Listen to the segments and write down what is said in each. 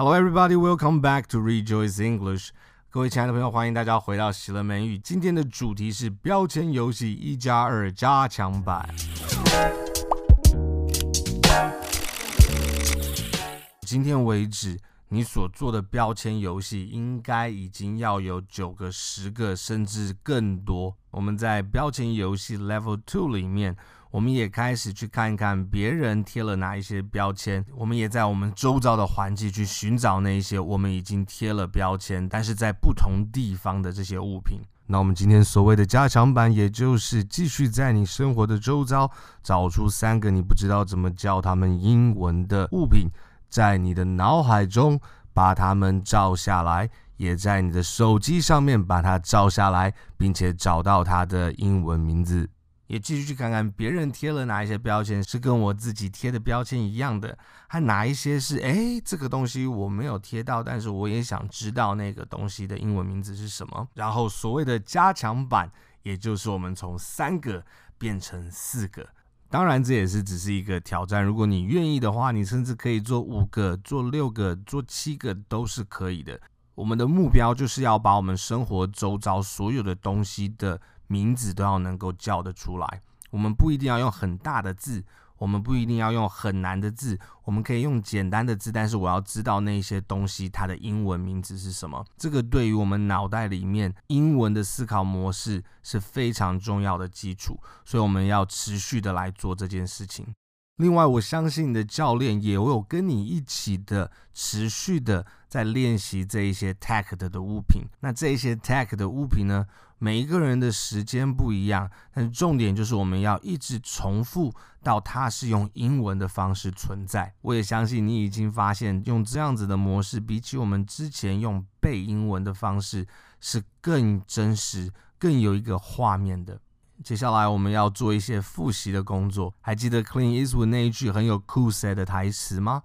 Hello, everybody. Welcome back to Rejoice English. 各位亲爱的朋友，欢迎大家回到喜乐美语。今天的主题是标签游戏一加二加强版。今天为止，你所做的标签游戏应该已经要有九个、十个，甚至更多。我们在标签游戏 Level Two 里面。我们也开始去看一看别人贴了哪一些标签，我们也在我们周遭的环境去寻找那一些我们已经贴了标签，但是在不同地方的这些物品。那我们今天所谓的加强版，也就是继续在你生活的周遭找出三个你不知道怎么叫它们英文的物品，在你的脑海中把它们照下来，也在你的手机上面把它照下来，并且找到它的英文名字。也继续去看看别人贴了哪一些标签是跟我自己贴的标签一样的，还哪一些是诶，这个东西我没有贴到，但是我也想知道那个东西的英文名字是什么。然后所谓的加强版，也就是我们从三个变成四个。当然这也是只是一个挑战，如果你愿意的话，你甚至可以做五个、做六个、做七个都是可以的。我们的目标就是要把我们生活周遭所有的东西的。名字都要能够叫得出来。我们不一定要用很大的字，我们不一定要用很难的字，我们可以用简单的字。但是我要知道那些东西它的英文名字是什么。这个对于我们脑袋里面英文的思考模式是非常重要的基础。所以我们要持续的来做这件事情。另外，我相信你的教练也有跟你一起的持续的在练习这一些 tag 的物品。那这一些 tag 的物品呢，每一个人的时间不一样，但是重点就是我们要一直重复到它是用英文的方式存在。我也相信你已经发现，用这样子的模式，比起我们之前用背英文的方式，是更真实、更有一个画面的。接下来我们要做一些复习的工作。还记得 Clint Eastwood 那一句很有酷色的台词吗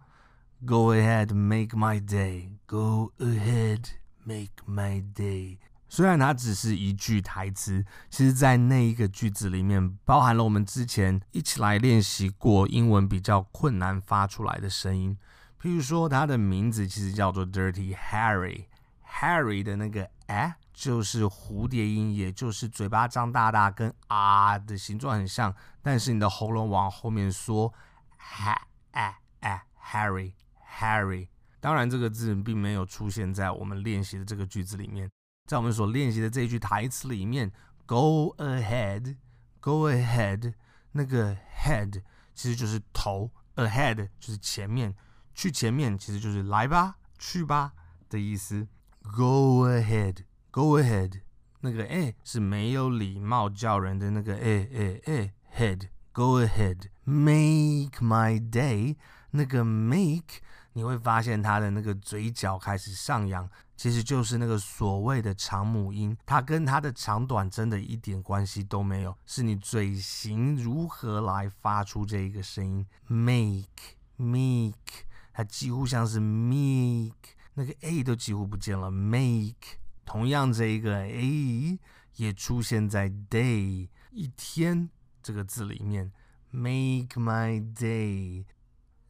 ？Go ahead, make my day. Go ahead, make my day. 虽然它只是一句台词，其实在那一个句子里面包含了我们之前一起来练习过英文比较困难发出来的声音。譬如说，它的名字其实叫做 Dirty Harry。Harry 的那个哎。就是蝴蝶音，也就是嘴巴张大大，跟啊的形状很像，但是你的喉咙往后面缩，ha a a Harry Harry。当然，这个字并没有出现在我们练习的这个句子里面，在我们所练习的这一句台词里面，Go ahead, go ahead，那个 head 其实就是头，ahead 就是前面，去前面其实就是来吧，去吧的意思，Go ahead。Go ahead，那个哎是没有礼貌叫人的那个哎哎哎 head。Go ahead，make my day，那个 make 你会发现他的那个嘴角开始上扬，其实就是那个所谓的长母音，它跟它的长短真的一点关系都没有，是你嘴型如何来发出这一个声音。Make make，它几乎像是 make，那个 a 都几乎不见了。Make。同样，这一个 a 也出现在 day 一天这个字里面。Make my day，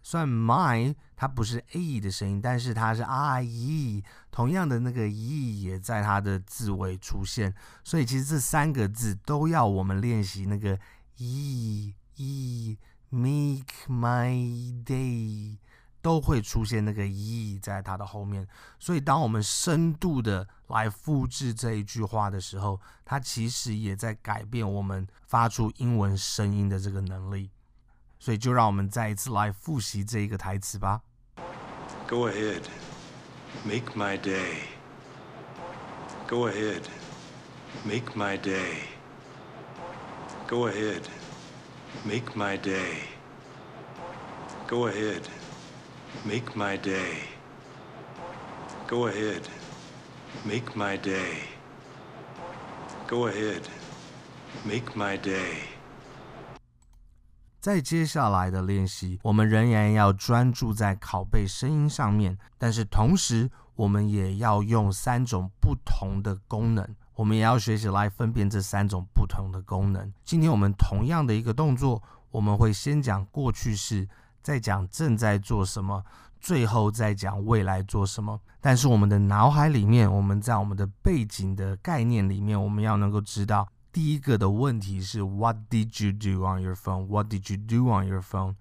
虽然 my 它不是 e 的声音，但是它是 i e，同样的那个 e 也在它的字尾出现，所以其实这三个字都要我们练习那个 e e make my day。都会出现那个 e 在它的后面，所以当我们深度的来复制这一句话的时候，它其实也在改变我们发出英文声音的这个能力。所以就让我们再一次来复习这一个台词吧。Go ahead, make my day. Go ahead, make my day. Go ahead, make my day. Go ahead. Make my day. Go ahead. Make my day. Go ahead. Make my day. 在接下来的练习，我们仍然要专注在拷贝声音上面，但是同时，我们也要用三种不同的功能，我们也要学习来分辨这三种不同的功能。今天我们同样的一个动作，我们会先讲过去式。再讲正在做什么，最后再讲未来做什么。但是我们的脑海里面，我们在我们的背景的概念里面，我们要能够知道，第一个的问题是 What did you do on your phone? What did you do on your phone?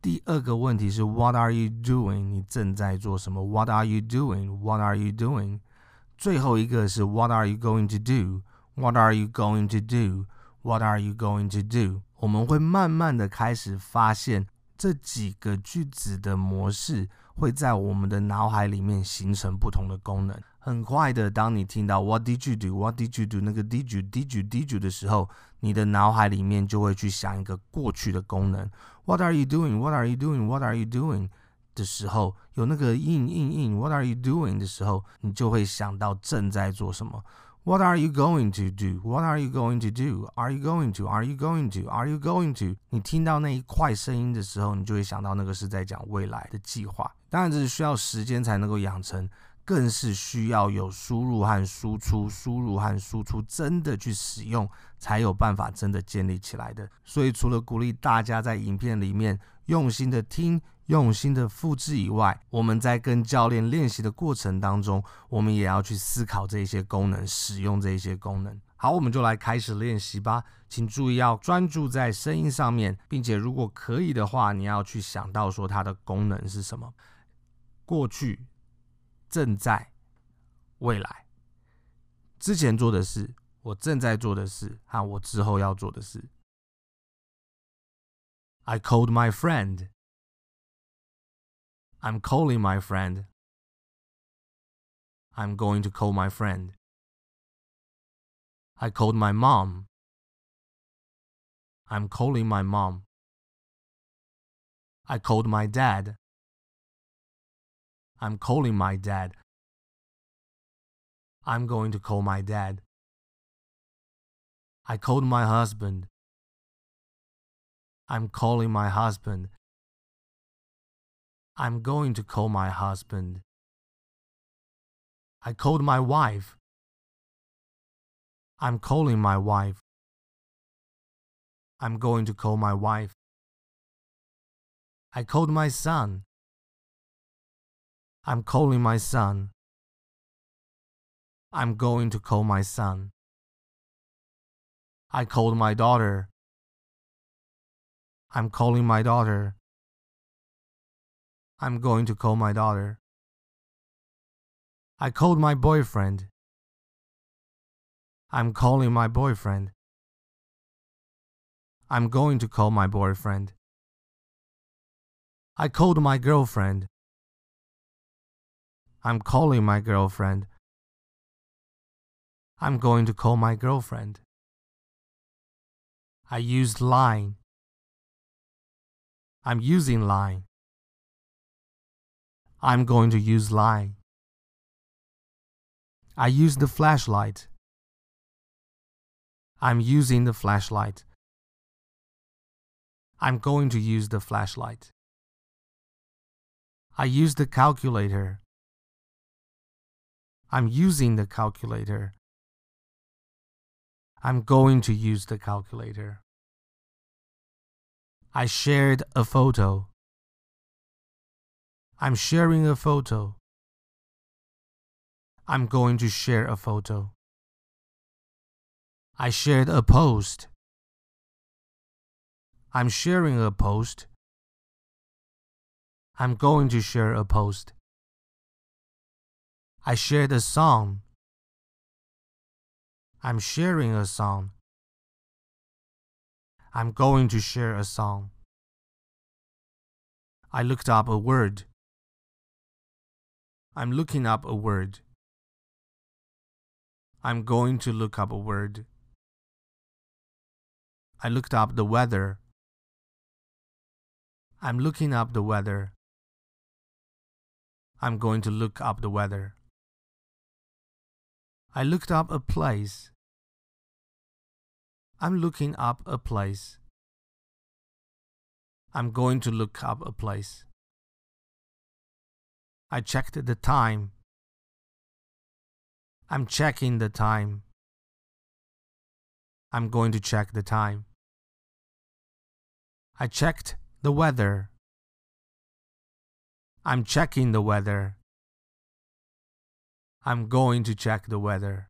第二个问题是 What are you doing? 你正在做什么？What are you doing? What are you doing? 最后一个是 What are you going to do? What are you going to do? What are you going to do? 我们会慢慢的开始发现这几个句子的模式会在我们的脑海里面形成不同的功能。 很快的，当你听到 What did you do? What did you do? 那个 did you did you did you 的时候，你的脑海里面就会去想一个过去的功能。What are you doing? What are you doing? What are you doing? 的时候，有那个 in in in What are you doing 的时候，你就会想到正在做什么。What are you going to do? What are you going to do? Are you going to? Are you going to? Are you going to? 你听到那一块声音的时候，你就会想到那个是在讲未来的计划。当然，这是需要时间才能够养成， 更是需要有输入和输出、输入和输出真的去使用，才有办法真的建立起来的。所以，除了鼓励大家在影片里面用心的听。用心的复制以外，我们在跟教练练习的过程当中，我们也要去思考这些功能，使用这些功能。好，我们就来开始练习吧。请注意要专注在声音上面，并且如果可以的话，你要去想到说它的功能是什么：过去、正在、未来。之前做的事，我正在做的事，和我之后要做的事。I called my friend. I'm calling my friend. I'm going to call my friend. I called my mom. I'm calling my mom. I called my dad. I'm calling my dad. I'm going to call my dad. I called my husband. I'm calling my husband. I'm going to call my husband. I called my wife. I'm calling my wife. I'm going to call my wife. I called my son. I'm calling my son. I'm going to call my son. I called my daughter. I'm calling my daughter. I'm going to call my daughter. I called my boyfriend. I'm calling my boyfriend. I'm going to call my boyfriend. I called my girlfriend. I'm calling my girlfriend. I'm going to call my girlfriend. I used line. I'm using line. I'm going to use line. I use the flashlight. I'm using the flashlight. I'm going to use the flashlight. I use the calculator. I'm using the calculator. I'm going to use the calculator. I shared a photo. I'm sharing a photo. I'm going to share a photo. I shared a post. I'm sharing a post. I'm going to share a post. I shared a song. I'm sharing a song. I'm going to share a song. I looked up a word. I'm looking up a word. I'm going to look up a word. I looked up the weather. I'm looking up the weather. I'm going to look up the weather. I looked up a place. I'm looking up a place. I'm going to look up a place. I checked the time. I'm checking the time. I'm going to check the time. I checked the weather. I'm checking the weather. I'm going to check the weather.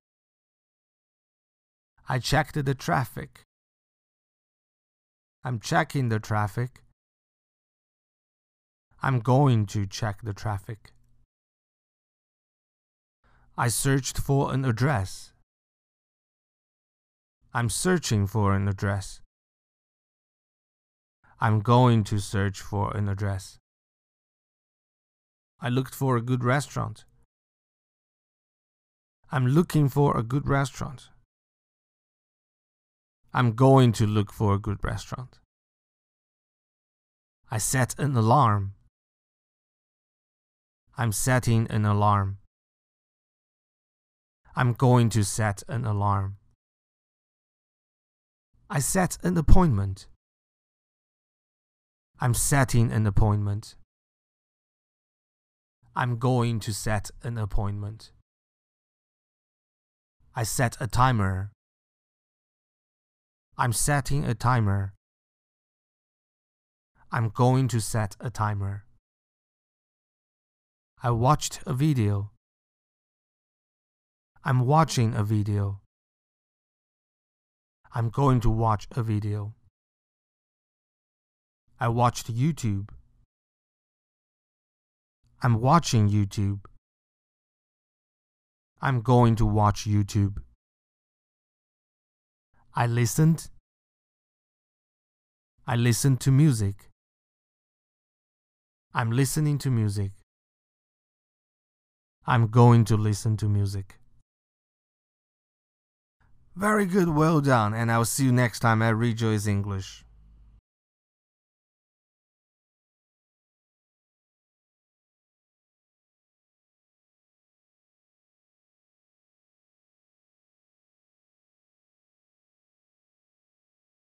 I checked the traffic. I'm checking the traffic. I'm going to check the traffic. I searched for an address. I'm searching for an address. I'm going to search for an address. I looked for a good restaurant. I'm looking for a good restaurant. I'm going to look for a good restaurant. I set an alarm. I'm setting an alarm. I'm going to set an alarm. I set an appointment. I'm setting an appointment. I'm going to set an appointment. I set a timer. I'm setting a timer. I'm going to set a timer. I watched a video. I'm watching a video. I'm going to watch a video. I watched YouTube. I'm watching YouTube. I'm going to watch YouTube. I listened. I listened to music. I'm listening to music. I'm going to listen to music. Very good, well done, and I'll see you next time at Rejoice English.